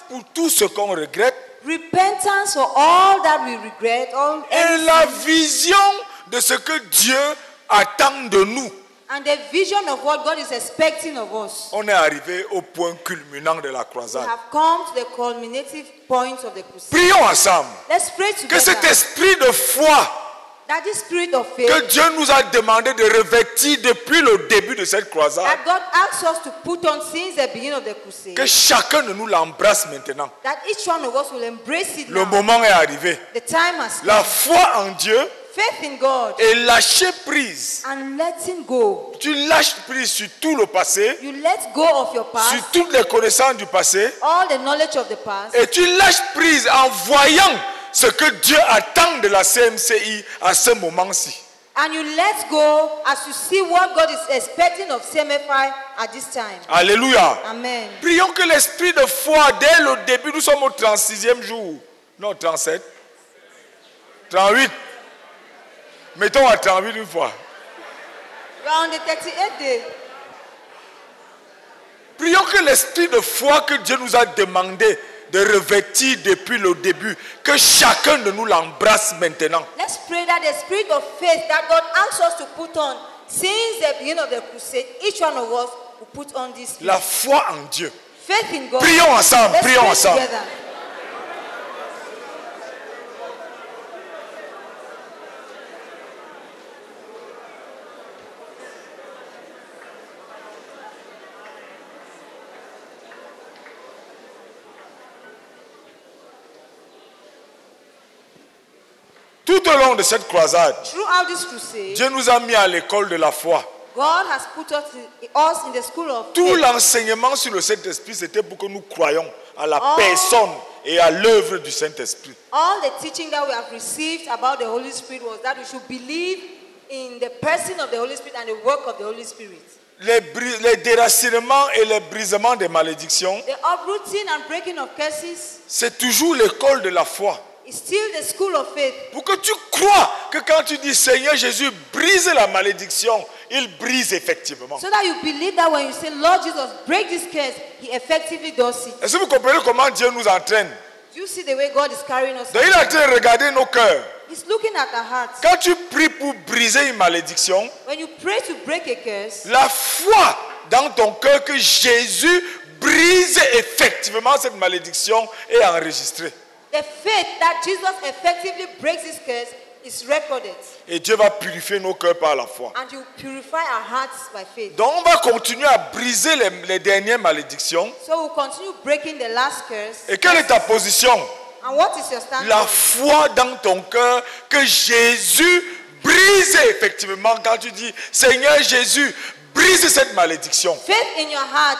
Repentance pour tout ce qu'on regrette repentance for all that we regret, all et la vision de ce que Dieu attend de nous. and the vision of what God is expecting of us. On est arrivé au point culminant de la We croisade. have come to the culminative point of the crusade. Prions ensemble Let's pray que cet esprit de foi that this spirit of faith que Dieu nous a demandé de revêtir depuis le début de cette croisade, that God asks us to put on since the beginning of the crusade, que chacun de nous l'embrasse maintenant. that each one of us will embrace it Le now. moment est arrivé. The time has La foi en Dieu Faith in God et lâcher prise. and letting go. Tu lâches prise sur tout le passé, You let go of your sur past, toutes les connaissances du passé, all the knowledge of the past, et tu lâches prise en voyant ce que Dieu attend de la CMCI à ce moment-ci. and you let go as you see what God is expecting of CMFI at this time. Alléluia. Amen. Prions que l'esprit de foi, dès le début, nous sommes au 36e jour. Non, 37. 38. Mettons à 38 une fois. On the 38th day. Prions que l'esprit de foi que Dieu nous a demandé de revêtir depuis le début, que chacun de nous l'embrasse maintenant. Let's pray that the spirit of faith that God asks us to put on since the beginning of the crusade, each one of us will put on this La foi en Dieu. faith in God. Prions ensemble, Let's prions ensemble. together. Tout au long de cette croisade, crusade, Dieu nous a mis à l'école de la foi. God has put us in, us in the school of Tout l'enseignement sur le Saint-Esprit, c'était pour que nous croyions à la personne et à l'œuvre du Saint-Esprit. All the teaching that we have received about the Holy Spirit was that we should believe in the person of the Holy Spirit and the work of the Holy Spirit. Les, déracinements et les brisements des malédictions, The uprooting and breaking of curses c'est toujours l'école de la foi. Is still the school of faith. Pour que tu crois que quand tu dis Seigneur Jésus, brise la malédiction, il brise effectivement. So that you believe that when you say, Lord Jesus, break this curse, He effectively does it. Est-ce que vous comprenez comment Dieu nous entraîne? Do you see the way God is carrying us? Donc il est en train de regarder nos cœurs. He's looking at our hearts. Quand tu pries pour briser une malédiction, When you pray to break a curse, la foi dans ton cœur que Jésus brise effectivement cette malédiction est enregistrée. The faith that Jesus effectively breaks this curse is recorded. Et Dieu va purifier nos cœurs par la foi. And you purify our hearts by faith. Donc on va continuer à briser les, les dernières malédictions. So we'll continue breaking the last curse. Et quelle est ta position? And what is your stand? La foi dans ton cœur que Jésus brise effectivement quand tu dis Seigneur Jésus, brise cette malédiction. Faith in your heart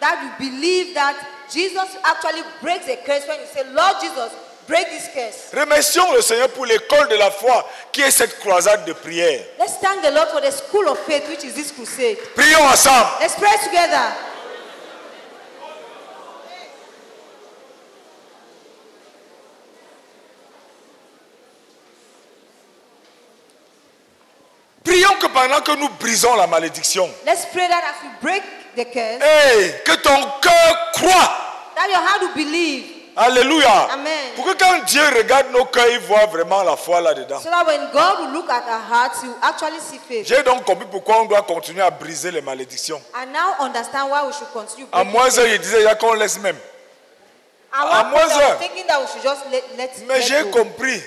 that you believe that Jesus actually breaks the curse when you say, Lord Jesus, break this curse. Remercions le Seigneur pour l'école de la foi qui est cette croisade de prière. Let's thank the Lord for the school of faith, which is this crusade. Prions ensemble. Let's pray together. Prions que pendant que nous brisons la malédiction, Let's pray that as we break the curse, hey, que ton cœur croit. that your heart will believe. Alléluia. Amen. Pour que quand Dieu regarde nos cœurs, il voit vraiment la foi là-dedans. So that when God will look at our hearts, He will actually see faith. J'ai donc compris pourquoi on doit continuer à briser les malédictions. I now understand why we should continue À moins il disait, il y a qu'on laisse même. À moins Mais j'ai compris.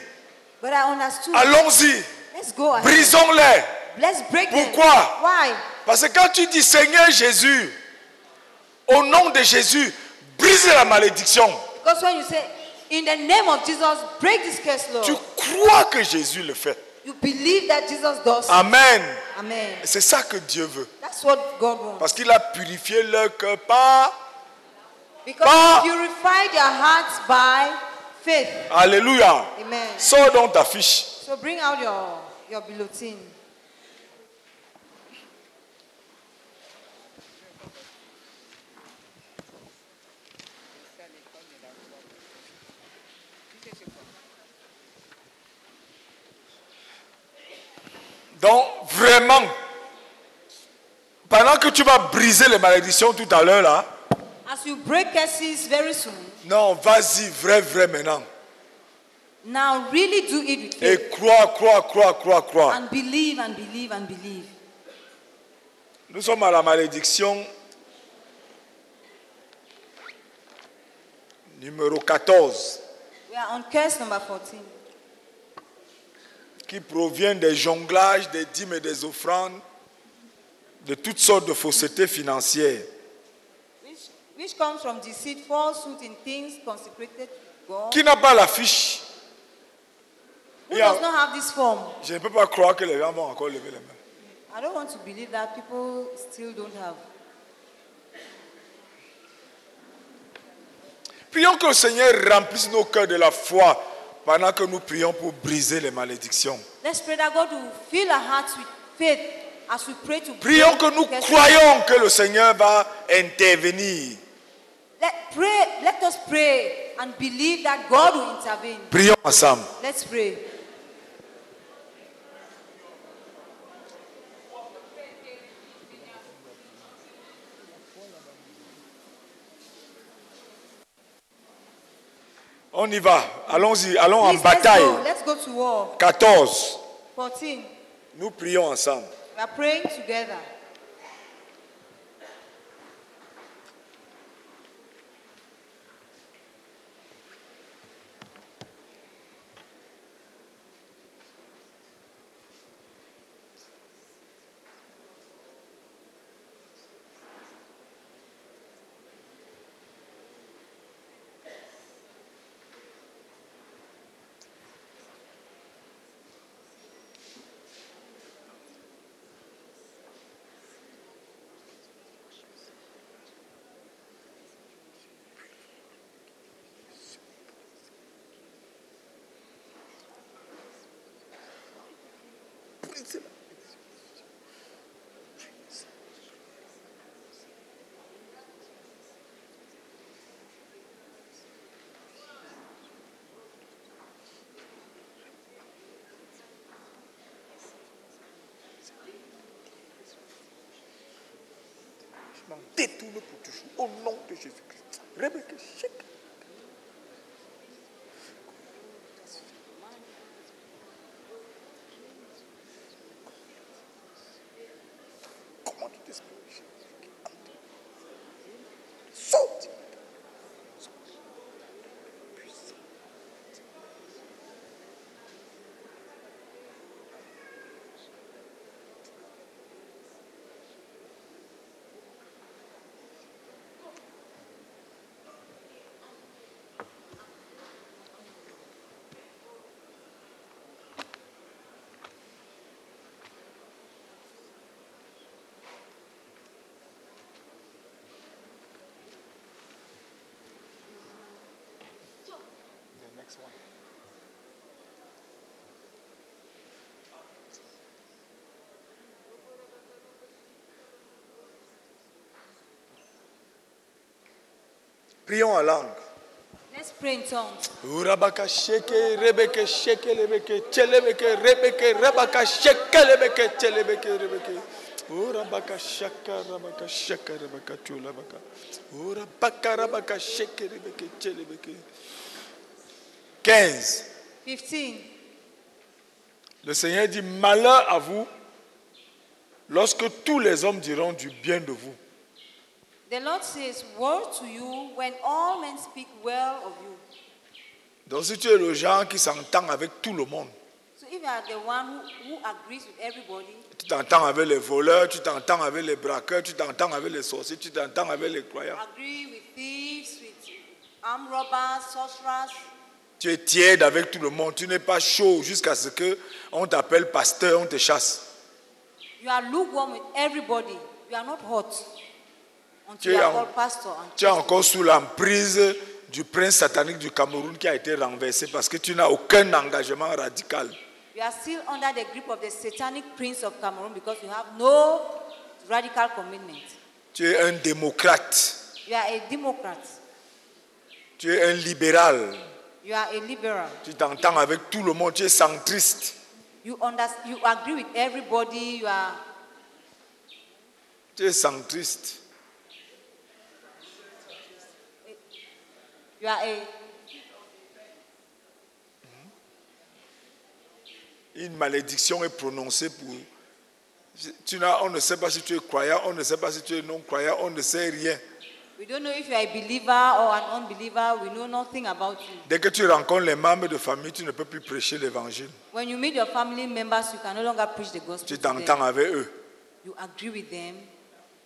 But I understood. Allons-y. Let's go ahead. Brisons-les. Let's break. Pourquoi? Why? Parce que quand tu dis Seigneur Jésus, au nom de Jésus, brise la malédiction. Because when you say, in the name of Jesus, break this curse, Lord, Tu crois que Jésus le fait. you believe that Jesus does. Amen. Amen. C'est ça que Dieu veut. That's what God wants. Parce qu'il a purifié leur cœur par. Because He purified their hearts by faith. Alléluia. Amen. Sors donc ta fiche. So bring out your, your bulletin. Donc, vraiment, pendant que tu vas briser les malédictions tout à l'heure, là, As you break curses very soon, Non, vas-y, vrai, vrai maintenant. now really do it with. Et crois, crois, crois, crois, crois. And believe and believe and believe. Nous sommes à la malédiction numéro 14 We are on curse number 14, qui provient des jonglages, des dîmes et des offrandes, de toutes sortes de faussetés financières. which, which comes from deceit, falsehood in things consecrated to God. Qui n'a pas la fiche Who Yeah. does not have this form? Je ne peux pas croire que les gens vont encore lever les mains. I don't want to believe that people still don't have. Prions que le Seigneur remplisse nos cœurs de la foi pendant que nous prions pour briser les malédictions. Let's pray that God will fill our hearts with faith as we pray to Prions que nous croyons que le Seigneur va intervenir. Let, pray, let us pray and believe that God will intervene. Prions ensemble. Let's pray. On y va. Allons-y. Allons en Please, let's bataille. go. Let's go to war. 14. 14. Nous prions ensemble. We are praying together. m'en détourne pour toujours. Au nom de Jésus-Christ. Next one. Prions en langue. Let's pray in tongues. Urabaka sheke rebeke sheke lebeke chelebeke rebeke rabaka sheke lebeke chelebeke rebeke. Urabaka shaka rabaka shaka rabaka tulabaka. Urabaka rabaka sheke rebeke chelebeke. 15. 15. Le Seigneur dit malheur à vous lorsque tous les hommes diront du bien de vous. The Lord says, Woe to you when all men speak well of you. Donc si tu es le genre qui s'entend avec tout le monde, So if you are the one who, who agrees with everybody, tu t'entends avec les voleurs, tu t'entends avec les braqueurs, tu t'entends avec les sorciers, tu t'entends avec les croyants. agree with thieves, with armed robbers, sorcerers, Tu es tiède avec tout le monde, tu n'es pas chaud jusqu'à ce que on t'appelle pasteur, on te chasse. you are lukewarm with everybody. You are not hot until Tu you es en- Tu encore sous l'emprise du prince satanique du Cameroun qui a été renversé parce que tu n'as aucun engagement radical. You are still under the grip of the satanic prince of Cameroon because you have no radical commitment. Tu es un démocrate, You are a Democrat. tu es un libéral, You are a liberal. tu t'entends avec tout le monde, tu es centriste. You, understand, you agree with everybody. You are Tu es centriste. You are a Une malédiction est prononcée pour. Tu on ne sait pas si tu es croyant, on ne sait pas si tu es non-croyant, on ne sait rien. We don't know if you are a believer or an unbeliever. We know nothing about you. Dès que tu rencontres les membres de famille, tu ne peux plus prêcher l'évangile. When you meet your family members, you can no longer preach the gospel. Tu to them. t'entends avec eux. You agree with them.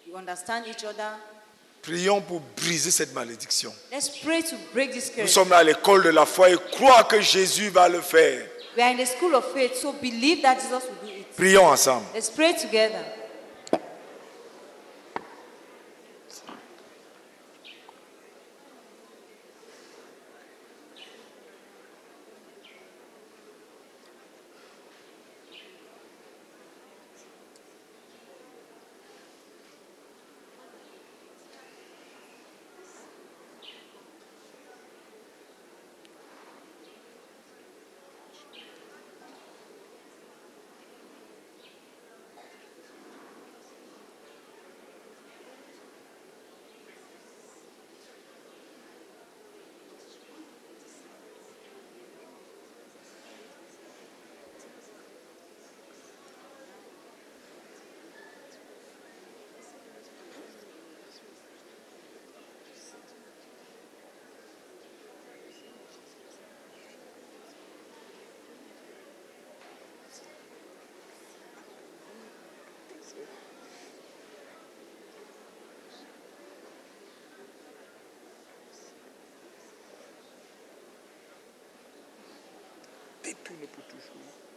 You understand each other. Prions pour briser cette malédiction. Let's pray to break this Nous curse. sommes à l'école de la foi et crois que Jésus va le faire. We are in the school of faith, so believe that Jesus will do it. Prions ensemble. Let's pray together. Détourne pour toujours.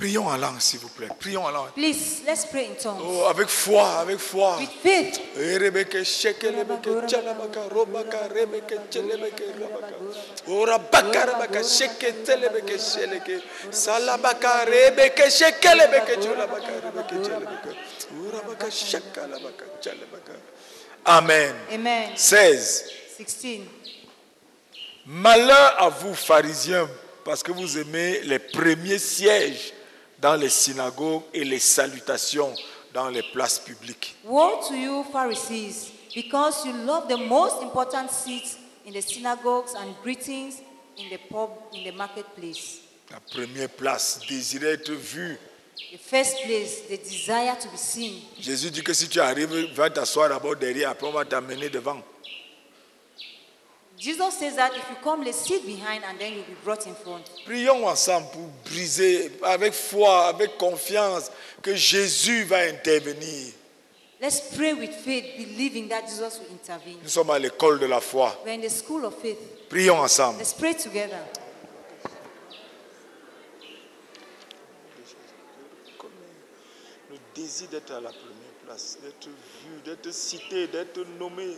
Prions en langue, s'il vous plaît. Prions en langue. Please, let's pray in tongues. Oh, avec foi, avec foi. With faith. Amen. Amen. 16. 16. Malheur à vous, pharisiens, parce que vous aimez les premiers sièges dans les synagogues et les salutations dans les places publiques. Woe to you, Pharisees, because you love the most important seats in the synagogues and greetings in the pub, in the marketplace. La première place, désirer être vu. The first place, the desire to be seen. Jésus dit que si tu arrives, va t'asseoir d'abord derrière, après on va t'amener devant. Jesus says that if you come, let's sit behind and then you'll be brought in front. Prions ensemble pour briser avec foi, avec confiance que Jésus va intervenir. Let's pray with faith, believing that Jesus will intervene. Nous sommes à l'école de la foi. We're in the school of faith. Prions ensemble. Let's pray together. Le désir d'être à la première place, d'être vu, d'être cité, d'être nommé.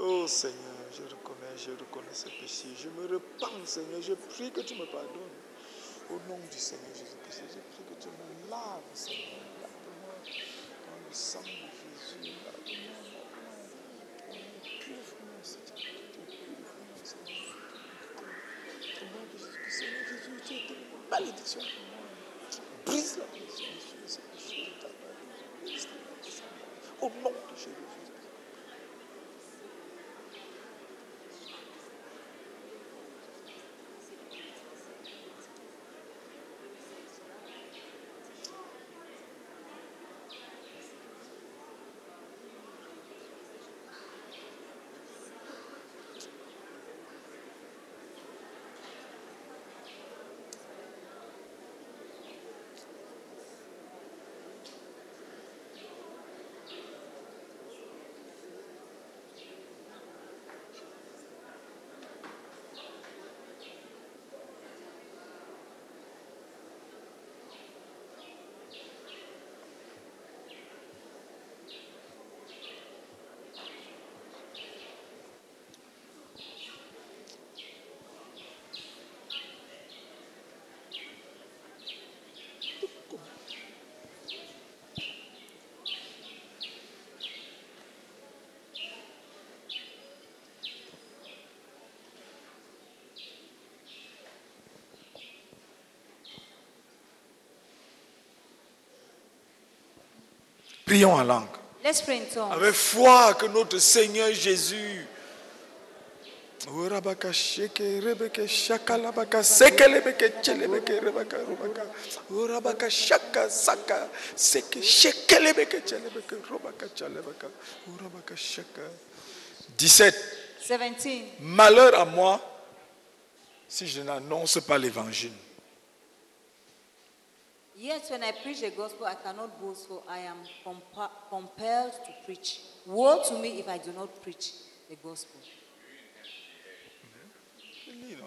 Oh Seigneur, je reconnais, je reconnais ce péché. Je me repens, Seigneur. Je prie que tu me pardonnes. Au nom du Seigneur Jésus-Christ, je prie que tu me laves, Seigneur. Lave-moi dans le sang de Jésus. Lave-moi, lave-moi. Purifie-moi, Seigneur. Purifie-moi, Seigneur. Au nom de Jésus-Christ, Seigneur Jésus, tu es une malédiction pour moi. Brise la malédiction sur ce péché Prions en langue. Let's pray in tongues. Avec foi que notre Seigneur Jésus. Urabaka sheke rebeke shaka labaka seke lebeke chelebeke rebaka robaka. Urabaka shaka saka seke sheke lebeke chelebeke robaka chalebaka. Urabaka shaka. 17. 17. Malheur à moi si je n'annonce pas l'évangile. Yet when I preach the gospel, I cannot boast, for I am compa- compelled to preach. Woe to me if I do not preach the gospel.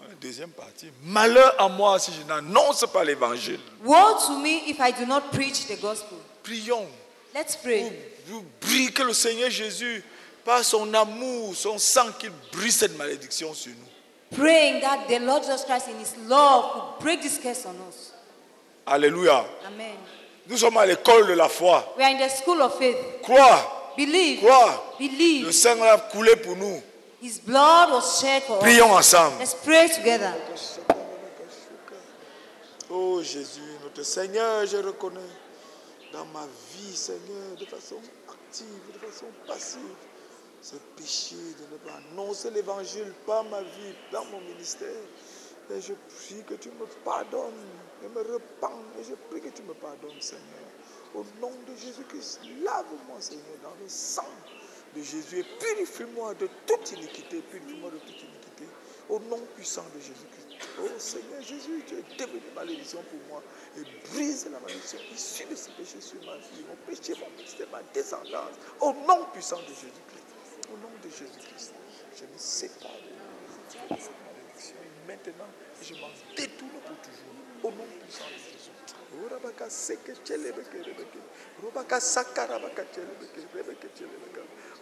La deuxième partie. Malheur à moi si je n'annonce pas l'évangile. Woe to me if I do not preach the gospel. Prions. Let's pray. Vous, vous que le Seigneur Jésus, par son amour, son sang, qu'il brise cette malédiction sur nous. Praying that the Lord Jesus Christ in His love will break this curse on us. Alléluia. Amen. Nous sommes à l'école de la foi. We are in the school of faith. Crois, Believe. crois. Le Believe. sang a coulé pour nous. His blood was shed for us. Prions ensemble. Let's pray together. Oh Jésus, notre Seigneur, je reconnais dans ma vie, Seigneur, de façon active, de façon passive, ce péché de ne pas annoncer l'évangile par ma vie, dans mon ministère. Et je prie que tu me pardonnes. Je me repens et je prie que tu me pardonnes, Seigneur. Au nom de Jésus-Christ, lave-moi, Seigneur, dans le sang de Jésus et purifie-moi de toute iniquité. Purifie-moi de toute iniquité. Au nom puissant de Jésus-Christ. Oh Seigneur Jésus, tu es devenu malédiction pour moi et brise la malédiction issue de ce péché sur ma vie, mon péché, mon ministère, ma descendance. Au nom puissant de Jésus-Christ. Au nom de Jésus-Christ. Je me sépare de cette malédiction maintenant je m'en détourne pour toujours. Au nom puissant de Jésus.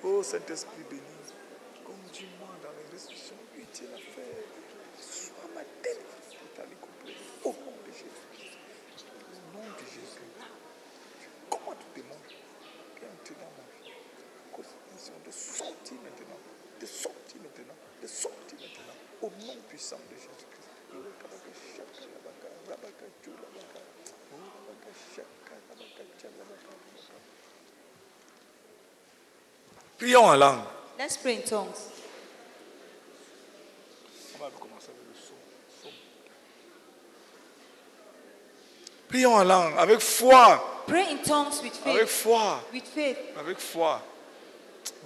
Oh Saint-Esprit béni, conduis-moi dans les restrictions utiles à faire. Sois ma délivrance totale et complète. Au nom de Jésus. Au nom de Jésus. Comment qui est entré dans ma vie, de sortir maintenant, de sortir maintenant, de sortir maintenant. Au nom puissant de Jésus-Christ. Prions en langue. Let's pray in tongues. On va commencer avec le son. son. Prions en langue, avec foi, Pray in tongues with avec faith. foi, With faith. avec foi.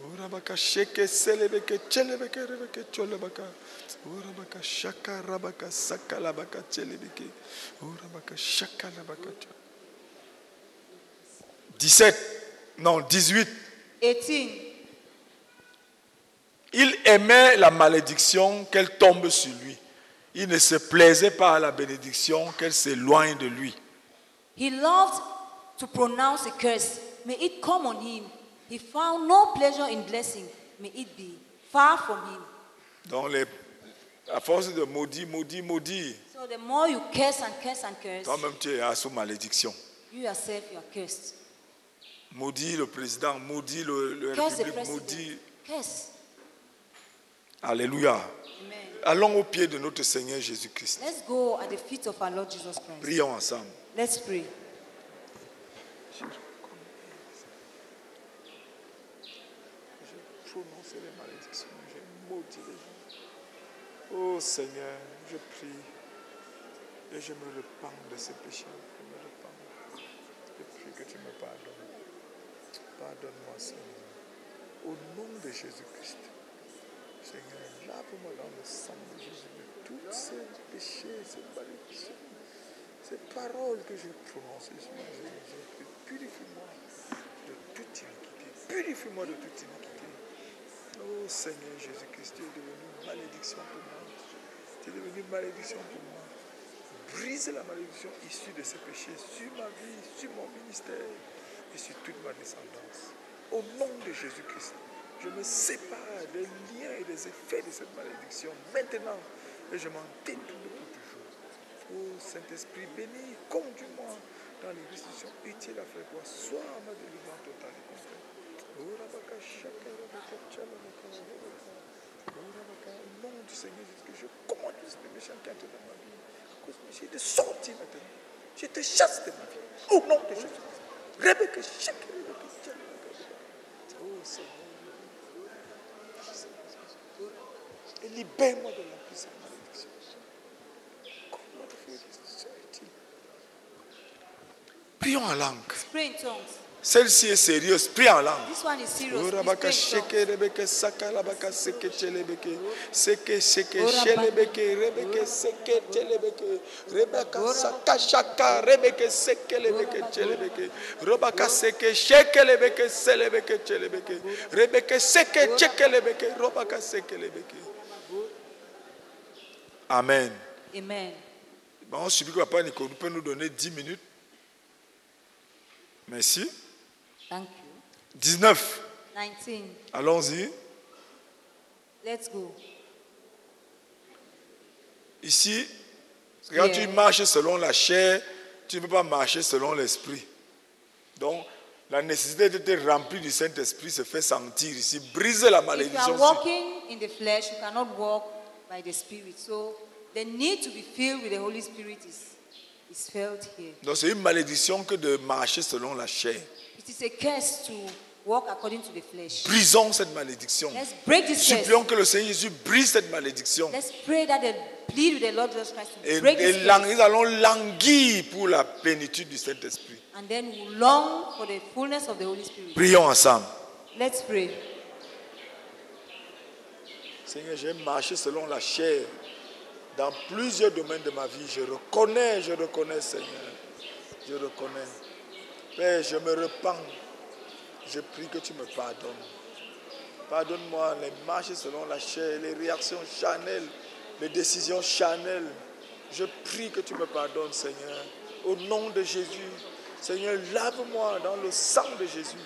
Urabaka sheke selebeke chelebeke rebeke cholebaka. Urabaka shaka rabaka sakalabaka chelebeke. Urabaka shaka labaka cha- 17, non 18. 18. Il aimait la malédiction qu'elle tombe sur lui. Il ne se plaisait pas à la bénédiction qu'elle s'éloigne de lui. He loved to pronounce a curse. May it come on him. He found no pleasure in blessing. May it be far from him. Donc, les- à force de maudit, maudit, maudit, So the more you curse and curse and curse, toi-même tu es sous malédiction. you yourself you are cursed. Maudit le président, maudit le, le Curse the République, maudit. president. Curse. Alléluia. Amen. Allons au pied de notre Seigneur Jésus-Christ. Let's go at the feet of our Lord Jesus Christ. Prions ensemble. Let's pray. J'ai prononcé les malédictions, j'ai maudit les gens. Oh Seigneur, je prie et je me repens de ces péchés. Je me repens. Je prie que tu me pardonnes. Pardonne-moi, Seigneur. Au nom de Jésus-Christ. Seigneur, lave-moi dans le sang de Jésus de tous ces péchés, ces malédictions, ces paroles que vie. Jésus. Purifie-moi de toute iniquité. Purifie-moi de toute iniquité. Oh Seigneur Jésus-Christ, tu es devenu malédiction pour moi. Es devenu malédiction pour moi. Brise la malédiction issue de ces péchés sur ma vie, sur mon ministère et sur toute ma descendance. Au nom de Jésus-Christ, je me sépare des liens et des effets de cette malédiction maintenant et je m'en détourne pour toujours. Oh Saint-Esprit béni, conduis-moi dans les restitutions utiles à faire quoi Sois ma délivrance totale et complète. Au nom du Seigneur Jésus, je méchant qui entre dans ma vie. De péché, de sortir maintenant. Je te chasse de ma vie. Au nom de Jésus. Rebeke. Oh. Et libère-moi de la puissance de malédiction. Comment Prions en langue. Celle-ci est sérieuse. Prie en langue. This one is serious. Amen. Amen. Bon, on supplie que Papa Nico peut nous donner 10 minutes. Merci. Thank you. 19. 19. Allons-y. Let's go. Ici, quand Yeah. tu marches selon la chair, tu ne peux pas marcher selon l'esprit. Donc, la nécessité d'être rempli du Saint-Esprit se fait sentir ici. Brise la malédiction. walking in the flesh, you cannot walk by the Spirit. So the need to be filled with the Holy Spirit is, is felt here. Donc, c'est une malédiction que de marcher selon la chair. It is a curse to walk according to the flesh. Brisons cette malédiction. Let's break this curse. Supplions que le Seigneur Jésus brise cette malédiction. Let's pray that the plead with the Lord Jesus Christ to Et, break et this lang- curse. nous allons languir pour la plénitude du Saint-Esprit. And then we long for the fullness of the Holy Spirit. Prions ensemble. Let's pray. Seigneur, j'ai marché selon la chair dans plusieurs domaines de ma vie. Je reconnais, je reconnais, Seigneur. Je reconnais. Père, je me repens. Je prie que tu me pardonnes. Pardonne-moi les marches selon la chair, les réactions charnelles, les décisions charnelles. Je prie que tu me pardonnes, Seigneur. Au nom de Jésus, Seigneur, lave-moi dans le sang de Jésus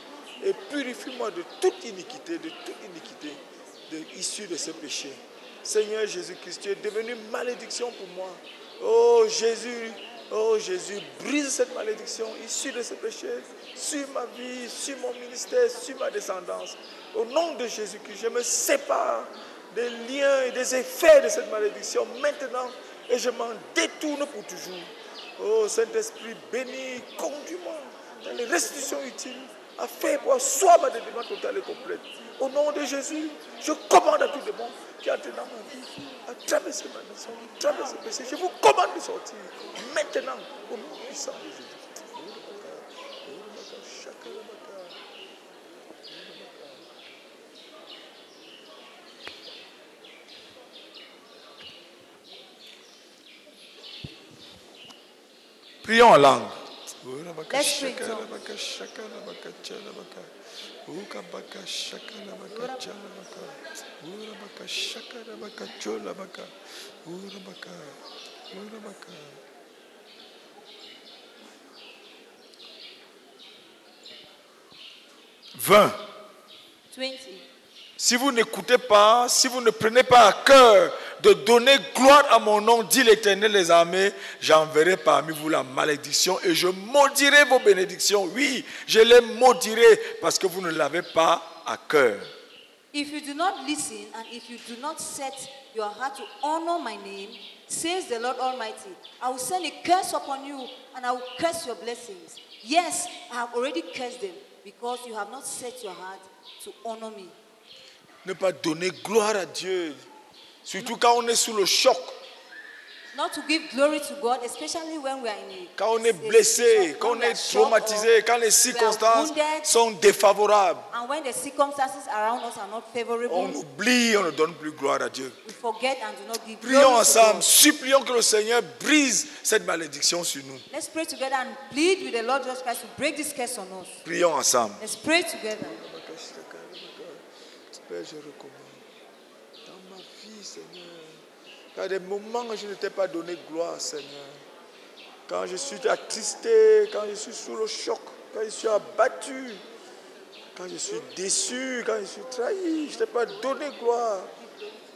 et purifie-moi de toute iniquité, de toute iniquité issue de ce péché. Seigneur Jésus-Christ, tu es devenu malédiction pour moi. Oh Jésus, oh Jésus, brise cette malédiction issue de ce péché sur ma vie, sur mon ministère, sur ma descendance. Au nom de Jésus-Christ, je me sépare des liens et des effets de cette malédiction maintenant et je m'en détourne pour toujours. Oh Saint-Esprit, bénis, conduis-moi dans les restitutions utiles afin pour soit ma délivrance totale et complète. Au nom de Jésus, je commande à tout le monde qui entré dans ma vie à traverser ma maison, à traverser le péché. Je vous commande de sortir maintenant au nom puissant de Jésus. Prions en langue. Tongues. Vingt. 20. Si vous n'écoutez pas, si vous ne prenez pas à cœur de donner gloire à mon nom, dit l'Éternel des armées, j'enverrai parmi vous la malédiction et je maudirai vos bénédictions. Oui, je les maudirai parce que vous ne l'avez pas à cœur. If you do not listen and if you do not set your heart to honor my name, says the Lord Almighty, I will send a curse upon you and I will curse your blessings. Yes, I have already cursed them because you have not set your heart to honor me. Ne pas donner gloire à Dieu, surtout quand on est sous le choc, Not to give glory to God, especially when we are in a quand on est blessé, quand on est traumatisé, quand les circonstances wounded, sont défavorables. and when the circumstances around us are not favorable, On oublie, on ne donne plus gloire à Dieu. we forget and do not give Prions glory to ensemble, God. supplions que le Seigneur brise cette malédiction sur nous. Let's pray together and plead with the Lord Jesus Christ to break this curse on us. Prions ensemble. Let's pray together. Je recommande Seigneur. Il y a des moments où je ne t'ai pas donné gloire, Seigneur. Quand je suis attristé, quand je suis sous le choc, quand je suis abattu, quand je suis déçu, quand je suis trahi, je ne t'ai pas donné gloire.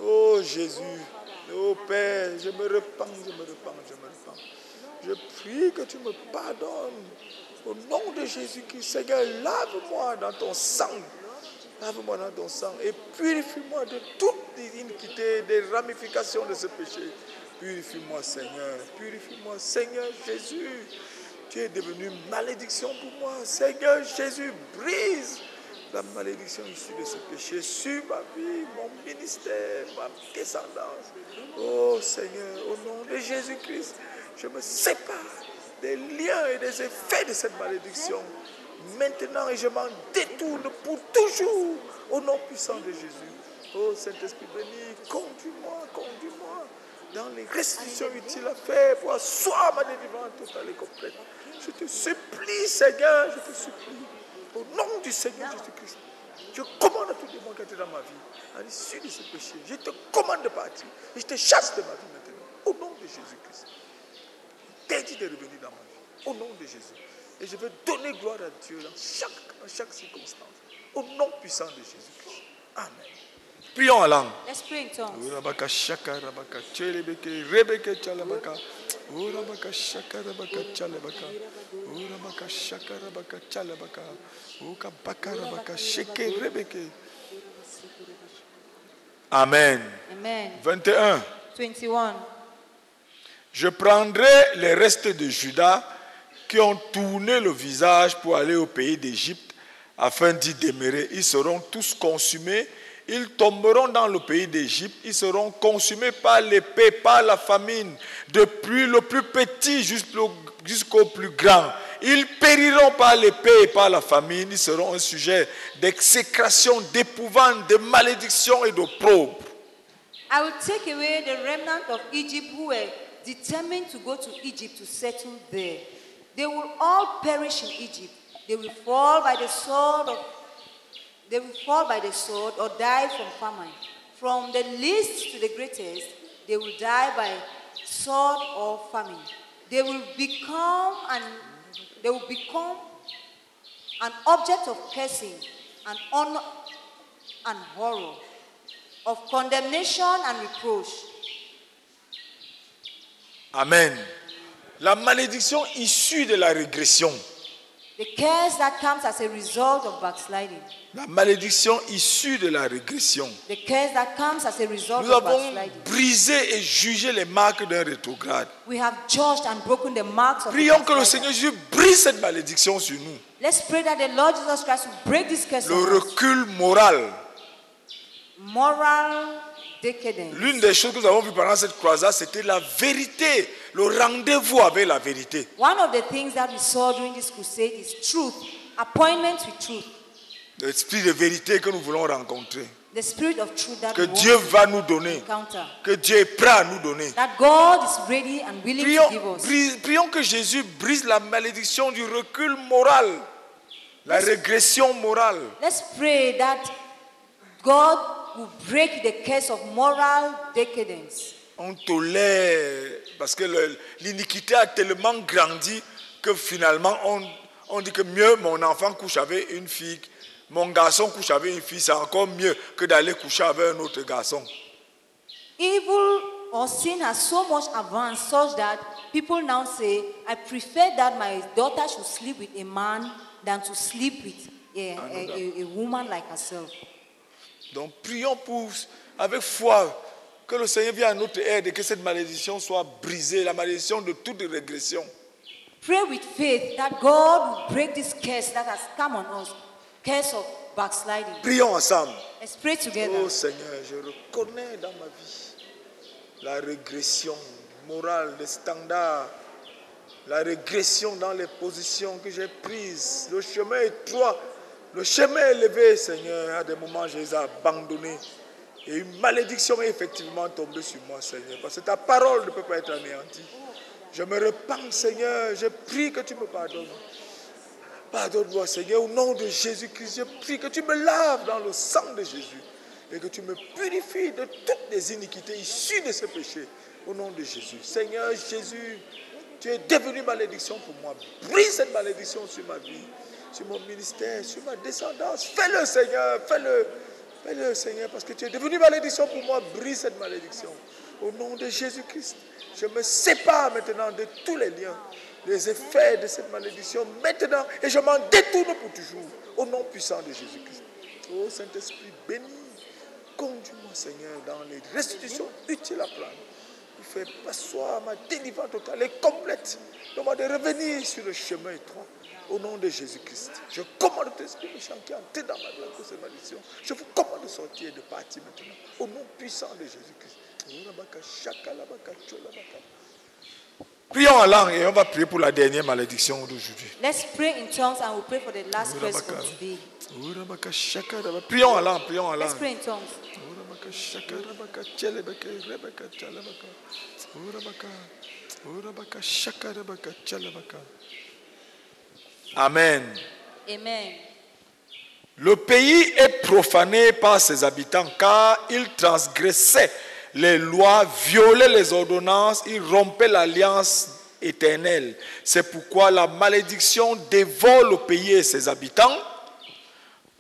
Oh Jésus, oh Père, je me repens, je me repens, je me repens. Je prie que tu me pardonnes. Au nom de Jésus-Christ, Seigneur, lave-moi dans ton sang. Lave-moi dans ton sang et purifie-moi de toute iniquité, des ramifications de ce péché. Purifie-moi, Seigneur. Purifie-moi, Seigneur Jésus. Tu es devenu malédiction pour moi. Seigneur Jésus, brise la malédiction issue de ce péché sur ma vie, mon ministère, ma descendance. Oh Seigneur, au nom de Jésus-Christ, je me sépare des liens et des effets de cette malédiction. Maintenant, et je m'en détourne pour toujours au nom puissant de Jésus. Oh Saint-Esprit béni, conduis-moi, conduis-moi dans les restitutions utiles à faire pour asseoir ma délivrance totale et complète. Je te supplie, Seigneur, je te supplie, au nom du Seigneur Jésus-Christ. Je commande à tout démon qui est dans ma vie, à l'issue de ce péché. Je te commande de partir et je te chasse de ma vie maintenant, au nom de Jésus-Christ. T'interdis de revenir dans ma vie, au nom de Jésus. Et je veux donner gloire à Dieu dans chaque, dans chaque circonstance, au nom puissant de Jésus-Christ. Amen. Prions en langue. Let's pray in tongues. Urabaka shaka rabaka chelebeke rebeke chalabaka. Urabaka shaka rabaka chalabaka. Urabaka shaka rabaka chalabaka. Ukabaka rabaka sheke rebeke. Amen. Amen. 21. 21. Je prendrai les restes de Judas qui ont tourné le visage pour aller au pays d'Égypte afin d'y demeurer. Ils seront tous consumés. Ils tomberont dans le pays d'Égypte. Ils seront consumés par l'épée, par la famine, depuis le plus petit jusqu'au plus grand. Ils périront par l'épée et par la famine. Ils seront un sujet d'exécration, d'épouvante, de malédiction et d'opprobre. I will take away the remnant of Egypt who were determined to go to Egypt to settle there. They will all perish in Egypt. They will fall by the sword of they will fall by the sword or die from famine. From the least to the greatest, they will die by sword or famine. They will become an they will become an object of cursing and honor and horror, of condemnation and reproach. Amen. La malédiction issue de la régression. The curse that comes as a result of backsliding. La malédiction issue de la régression. The curse that comes as a result Nous of avons backsliding. brisé et jugé les marques d'un rétrograde. We have judged and broken the marks of Prions que le. Seigneur Jésus brise cette malédiction sur nous. Let's pray that the Lord Jesus Christ will break this curse Le on us. recul moral. Moral. L'une des choses que nous avons vues pendant cette croisade, c'était la vérité, le rendez-vous avec la vérité. One of the things that we saw during this crusade is truth, appointment with truth, L'esprit de vérité que nous voulons rencontrer. the spirit of truth that Que Dieu va nous donner. encounter. Que Dieu est prêt à nous donner. That God is ready and willing to give Prions, us. brise- prions que Jésus brise la malédiction du recul moral, la régression morale. Let's pray that God will break the curse of moral decadence. On tolère parce que l'iniquité a tellement grandi que finalement on, on dit que mieux mon enfant couche avec une fille, mon garçon couche avec une fille, c'est encore mieux que d'aller coucher avec un autre garçon. Evil or sin has so much advanced such that people now say, I prefer that my daughter should sleep with a man than to sleep with a, a, a- a woman like herself. Donc prions pour, avec foi que le Seigneur vienne à notre aide et que cette malédiction soit brisée, la malédiction de toute régression. Pray with faith that God will break this curse that has come on us, curse of backsliding. Prions ensemble. Let's pray together. Oh Seigneur, je reconnais dans ma vie la régression morale des standards, la régression dans les positions que j'ai prises, le chemin étroit, le chemin élevé, Seigneur, à des moments je les ai abandonnés. Et une malédiction est effectivement tombée sur moi, Seigneur, parce que ta parole ne peut pas être anéantie. Je me repens, Seigneur, je prie que tu me pardonnes. Pardonne-moi, Seigneur, au nom de Jésus-Christ. Je prie que tu me laves dans le sang de Jésus et que tu me purifies de toutes les iniquités issues de ce péché. Au nom de Jésus. Seigneur Jésus, tu es devenu malédiction pour moi. Brise cette malédiction sur ma vie, sur mon ministère, sur ma descendance. Fais-le, Seigneur, fais-le. Fais-le, Seigneur, parce que tu es devenu malédiction pour moi. Brise cette malédiction. Au nom de Jésus-Christ, je me sépare maintenant de tous les liens, les effets de cette malédiction maintenant, et je m'en détourne pour toujours. Au nom puissant de Jésus-Christ. Oh Saint-Esprit, béni, conduis-moi, Seigneur, dans les restitutions utiles à pour faire passoire ma délivrance totale et complète. Demande de revenir sur le chemin étroit. Au nom de Jésus-Christ, je commande cet esprit méchant qui est entré dans ma vie cause de malédiction. Je vous commande de sortir et de partir maintenant. Au nom puissant de Jésus-Christ. Prions en langue et on va prier pour la dernière malédiction d'aujourd'hui. Let's pray in tongues and we'll pray for the last curse for today. Prions en langue, prions en Let's langue. pray in tongues. Urabaka shaka rabaka chelebeke rebeka chalabaka. Urabaka. Urabaka shaka rabaka chalabaka. Amen. Amen. Le pays est profané par ses habitants car ils transgressaient les lois, violaient les ordonnances, ils rompaient l'alliance éternelle. C'est pourquoi la malédiction dévore le pays et ses habitants,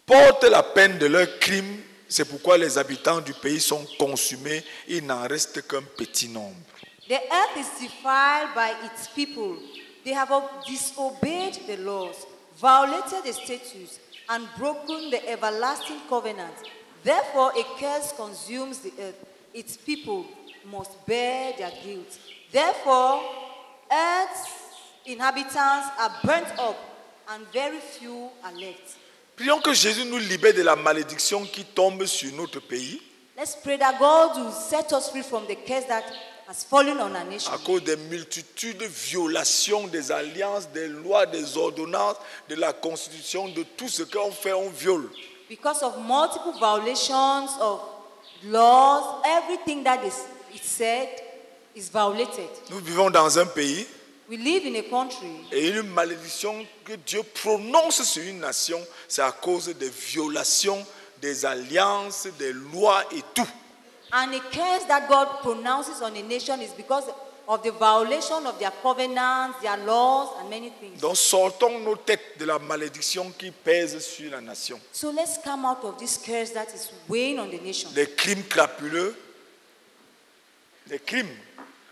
porte la peine de leurs crimes. C'est pourquoi les habitants du pays sont consumés, il n'en reste qu'un petit nombre. The earth is defiled by its people. They have disobeyed the laws, violated the statutes, and broken the everlasting covenant. Therefore, a curse consumes the earth. Its people must bear their guilt. Therefore, earth's inhabitants are burnt up, and very few are left. Prions que Jésus nous libère de la malédiction qui tombe sur notre pays Let's pray that God will set us free from the curse that has fallen on our nation. à cause des multitudes de violations des alliances, des lois, des ordonnances, de la constitution, de tout ce qu'on fait, on viole. Because of multiple violations of laws, everything that is, is said is violated. Nous vivons dans un pays We live in a country, et une malédiction que Dieu prononce sur une nation, c'est à cause des violations des alliances, des lois et tout. And a curse that God pronounces on a nation is because of the violation of their covenants, their laws, and many things. Donc sortons nos têtes de la malédiction qui pèse sur la nation. So let's come out of this curse that is weighing on the nation. Les crimes crapuleux, les crimes.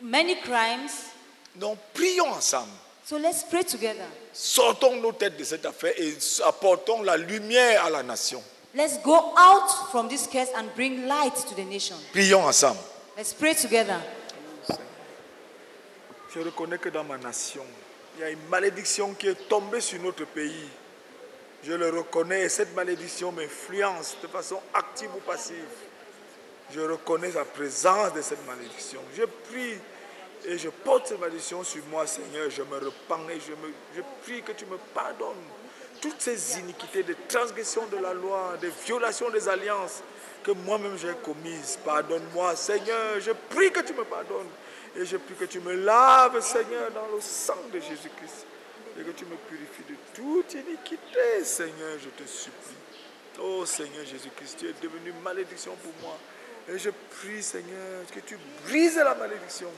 Many crimes. Donc prions ensemble. So let's pray together. Sortons nos têtes de cette affaire et apportons la lumière à la nation. Let's go out from this curse and bring light to the nation. Prions ensemble. Let's pray together. Je reconnais que dans ma nation, il y a une malédiction qui est tombée sur notre pays. Je le reconnais et cette malédiction m'influence de façon active ou passive. Je reconnais la présence de cette malédiction. Je prie et je porte cette malédiction sur moi, Seigneur. Je me repens et je, me, je prie que tu me pardonnes toutes ces iniquités de transgression de la loi, de violation des alliances que moi-même j'ai commises. Pardonne-moi, Seigneur. Je prie que tu me pardonnes. Et je prie que tu me laves, Seigneur, dans le sang de Jésus-Christ. Et que tu me purifies de toute iniquité, Seigneur, je te supplie. Oh Seigneur Jésus-Christ, tu es devenu malédiction pour moi. Et je prie, Seigneur, que tu brises la malédiction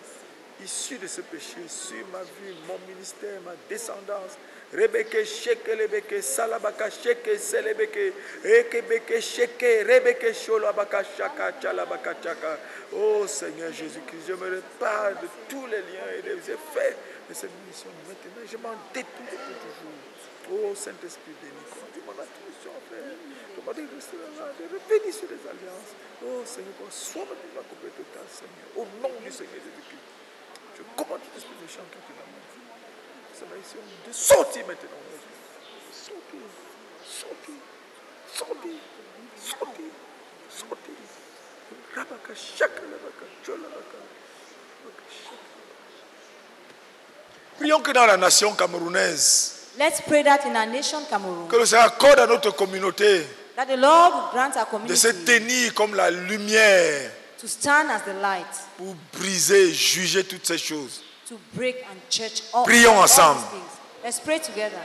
issue de ce péché sur ma vie, mon ministère, ma descendance. Rebeke sheke lebeke salabaka sheke selebeke ekebeke sheke rebeke sholabaka shaka chalabaka chaka. Oh Seigneur Jésus-Christ, je me répare de tous les liens et des effets de cette mission. Maintenant, je m'en détourne pour toujours. Oh Saint-Esprit béni, conduis mon attention, frère. Demande de rester là, de revenir sur les alliances. Oh Seigneur, sois vie, ma complète totale, Seigneur. Au nom du Seigneur Jésus-Christ. Je commande l'esprit méchant qui malédiction de sortir maintenant. Sortir, sortir, sortir, sortir, sortir. Rabaka, shaka, rabaka, cholabaka. Prions que dans la nation camerounaise, Let's pray that in our nation, Cameroon, que le Seigneur accorde à notre communauté that the Lord grant our de se community tenir comme la lumière to stand as the light, pour briser, juger toutes ces choses. To break and church all, Prions all ensemble. Let's pray together.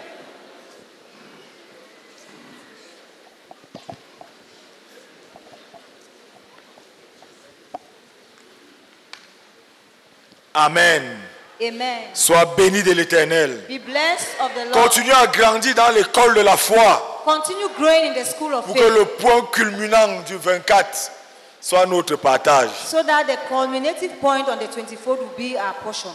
Amen. Amen. Sois béni de l'éternel. Be blessed of the Lord. Continue à grandir dans l'école de la foi Continue growing in the school of pour que le point culminant du 24 soit notre partage. so that the culminative point on the 24th will be our portion.